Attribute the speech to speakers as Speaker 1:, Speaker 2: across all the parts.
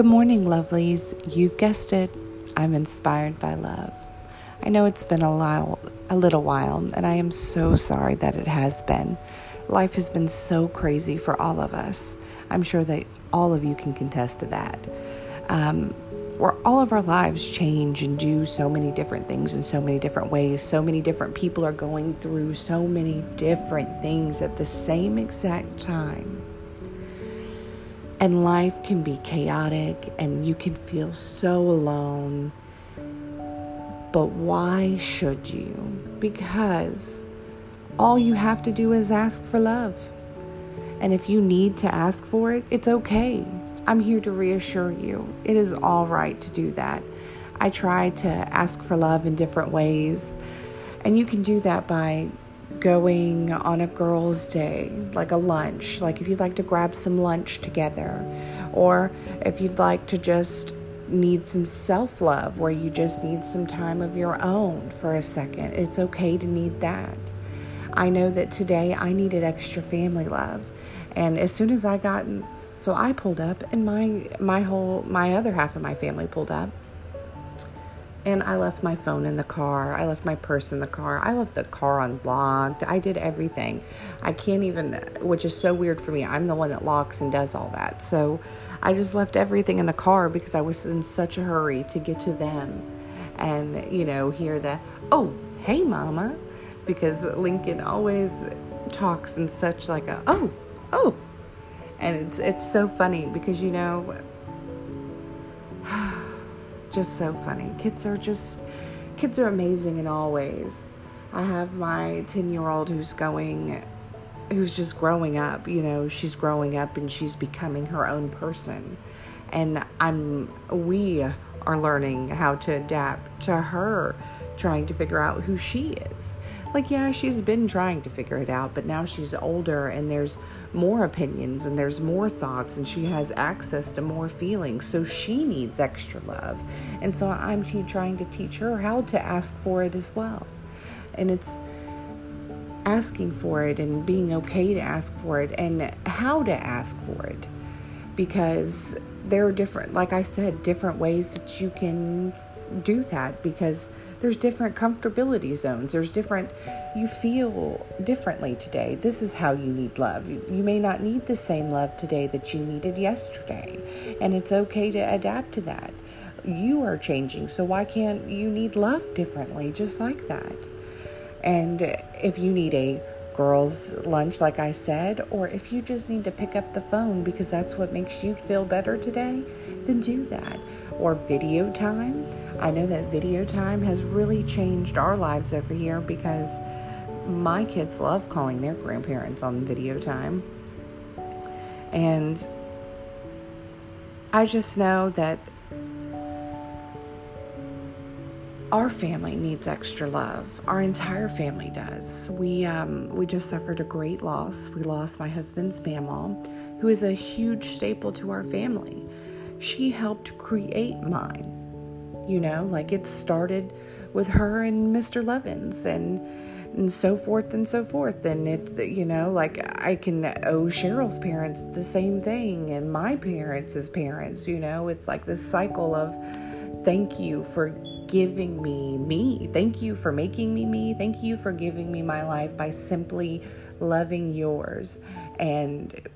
Speaker 1: Good morning, lovelies. You've guessed it. I'm inspired by love. I know it's been a while, a little while, and I am so sorry that it has been. Life has been so crazy for all of us. I'm sure that all of you can contest to that. Um, where all of our lives change and do so many different things in so many different ways. So many different people are going through so many different things at the same exact time. And life can be chaotic and you can feel so alone. But why should you? Because all you have to do is ask for love. And if you need to ask for it, it's okay. I'm here to reassure you. It is all right to do that. I try to ask for love in different ways, and you can do that by going on a girls' day, like a lunch, like if you'd like to grab some lunch together, or if you'd like to just need some self love where you just need some time of your own for a second. It's okay to need that. I know that today I needed extra family love. And as soon as I got so I pulled up and my my whole my other half of my family pulled up. And I left my phone in the car. I left my purse in the car. I left the car unlocked. I did everything. I can't even which is so weird for me. I'm the one that locks and does all that. So I just left everything in the car because I was in such a hurry to get to them and you know hear the oh hey mama because lincoln always talks in such like a oh oh and it's it's so funny because you know just so funny. Kids are just kids are amazing in all ways. I have my 10 year old who's going who's just growing up you know she's growing up and she's becoming her own person. And i'm we are learning how to adapt to her trying to figure out who she is like, yeah, she's been trying to figure it out, but now she's older and there's more opinions and there's more thoughts and she has access to more feelings. So she needs extra love. And so I'm t- trying to teach her how to ask for it as well. And it's asking for it and being okay to ask for it and how to ask for it. Because there are different, like I said, different ways that you can do that because there's different comfortability zones. There's different, you feel differently today. This is how you need love. You may not need the same love today that you needed yesterday. And it's okay to adapt to that. You are changing, so why can't you need love differently, just like that? And if you need a girls' lunch, like I said, or if you just need to pick up the phone because that's what makes you feel better today, then do that. Or video time I know that video time has really changed our lives over here because my kids love calling their grandparents on video time. And I just know that our family needs extra love. Our entire family does. We um, we just suffered a great loss. We lost my husband's mom, who is a huge staple to our family. She helped create mine you know, like it started with her and Mr. Levins and and so forth and so forth. And it, you know, like I can owe Cheryl's parents the same thing and my parents as parents, you know, it's like this cycle of thank you for giving me me. Thank you for making me me. Thank you for giving me my life by simply loving yours and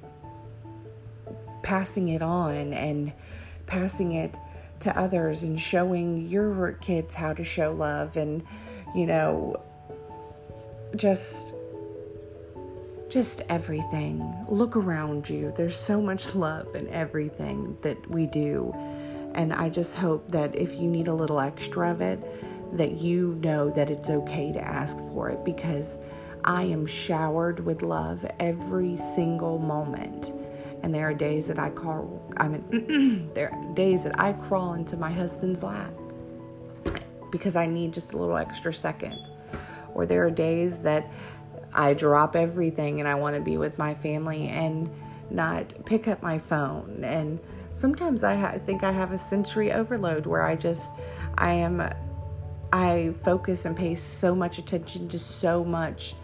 Speaker 1: passing it on and passing it to others and showing your kids how to show love and you know just just everything. Look around you. There's so much love in everything that we do. And i just hope that if you need a little extra of it that you know that it's okay to ask for it because i am showered with love every single moment and there are days that I call, I mean, there are days that I crawl into my husband's lap because I need just a little extra second. Or there are days that I drop everything and I want to be with my family and not pick up my phone. And sometimes I ha- think I have a sensory overload where I just, I am, I focus and pay so much attention to so much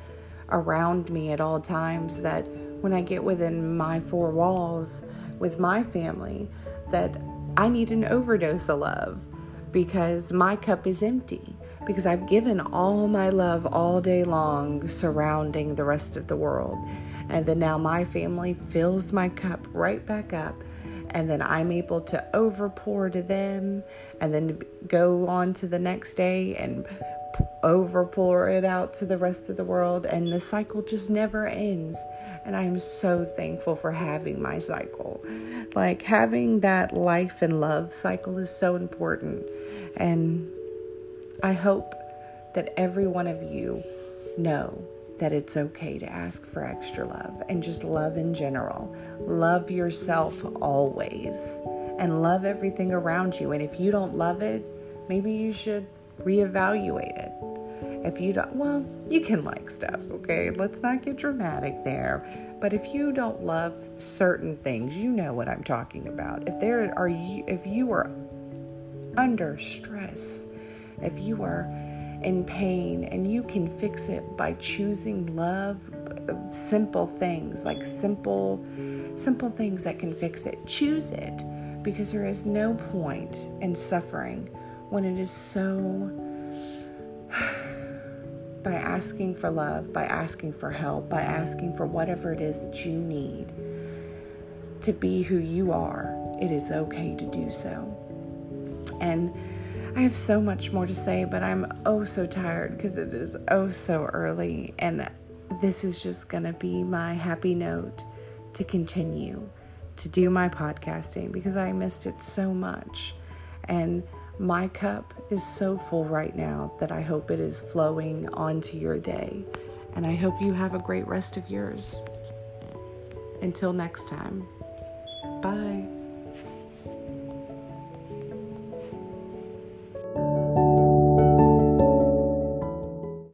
Speaker 1: around me at all times that when I get within my four walls with my family that I need an overdose of love because my cup is empty. Because I've given all my love all day long surrounding the rest of the world. And then now my family fills my cup right back up. And then I'm able to overpour to them and then go on to the next day and overpour it out to the rest of the world. And the cycle just never ends. And I am so thankful for having my cycle. Like having that life and love cycle is so important. And I hope that every one of you know that it's okay to ask for extra love and just love in general. Love yourself always and love everything around you. And if you don't love it, maybe you should reevaluate it. If you don't, well, you can like stuff, okay? Let's not get dramatic there. But if you don't love certain things, you know what I'm talking about. If there are you, if you are under stress, if you are in pain and you can fix it by choosing love, simple things like simple, simple things that can fix it. Choose it because there is no point in suffering when it is so by asking for love, by asking for help, by asking for whatever it is that you need to be who you are, it is okay to do so. And I have so much more to say, but I'm oh so tired because it is oh so early. And this is just going to be my happy note to continue to do my podcasting because I missed it so much. And my cup is so full right now that I hope it is flowing onto your day. And I hope you have a great rest of yours. Until next time, bye.